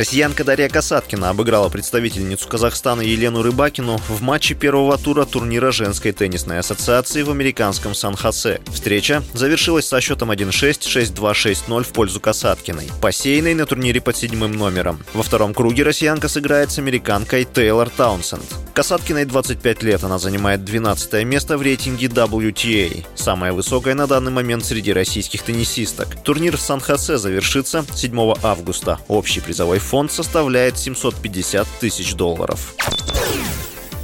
Россиянка Дарья Касаткина обыграла представительницу Казахстана Елену Рыбакину в матче первого тура турнира женской теннисной ассоциации в американском Сан-Хосе. Встреча завершилась со счетом 1-6, 6-2, 6-0 в пользу Касаткиной, посеянной на турнире под седьмым номером. Во втором круге россиянка сыграет с американкой Тейлор Таунсенд. Касаткиной 25 лет, она занимает 12 место в рейтинге WTA, самое высокое на данный момент среди российских теннисисток. Турнир в Сан-Хосе завершится 7 августа. Общий призовой фонд составляет 750 тысяч долларов.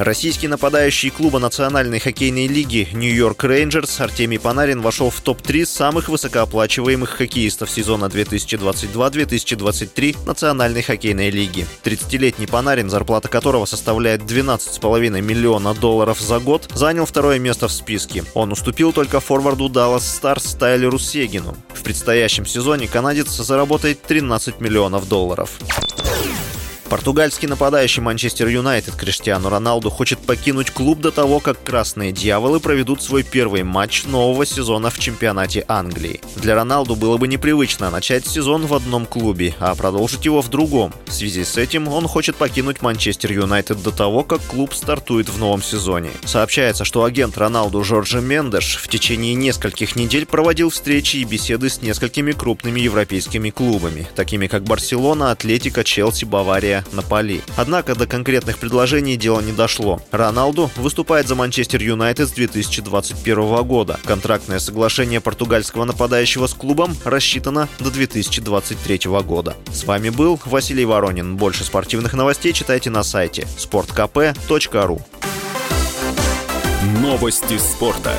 Российский нападающий клуба Национальной хоккейной лиги Нью-Йорк Рейнджерс Артемий Панарин вошел в топ-3 самых высокооплачиваемых хоккеистов сезона 2022-2023 Национальной хоккейной лиги. 30-летний Панарин, зарплата которого составляет 12,5 миллиона долларов за год, занял второе место в списке. Он уступил только форварду Dallas Stars Тайлеру Сегину. В предстоящем сезоне канадец заработает 13 миллионов долларов. Португальский нападающий Манчестер Юнайтед Криштиану Роналду хочет покинуть клуб до того, как красные дьяволы проведут свой первый матч нового сезона в чемпионате Англии. Для Роналду было бы непривычно начать сезон в одном клубе, а продолжить его в другом. В связи с этим он хочет покинуть Манчестер Юнайтед до того, как клуб стартует в новом сезоне. Сообщается, что агент Роналду Жоржи Мендеш в течение нескольких недель проводил встречи и беседы с несколькими крупными европейскими клубами, такими как Барселона, Атлетика, Челси, Бавария, на поли. Однако до конкретных предложений дело не дошло. Роналду выступает за Манчестер Юнайтед с 2021 года. Контрактное соглашение португальского нападающего с клубом рассчитано до 2023 года. С вами был Василий Воронин. Больше спортивных новостей читайте на сайте sportkp.ru Новости спорта.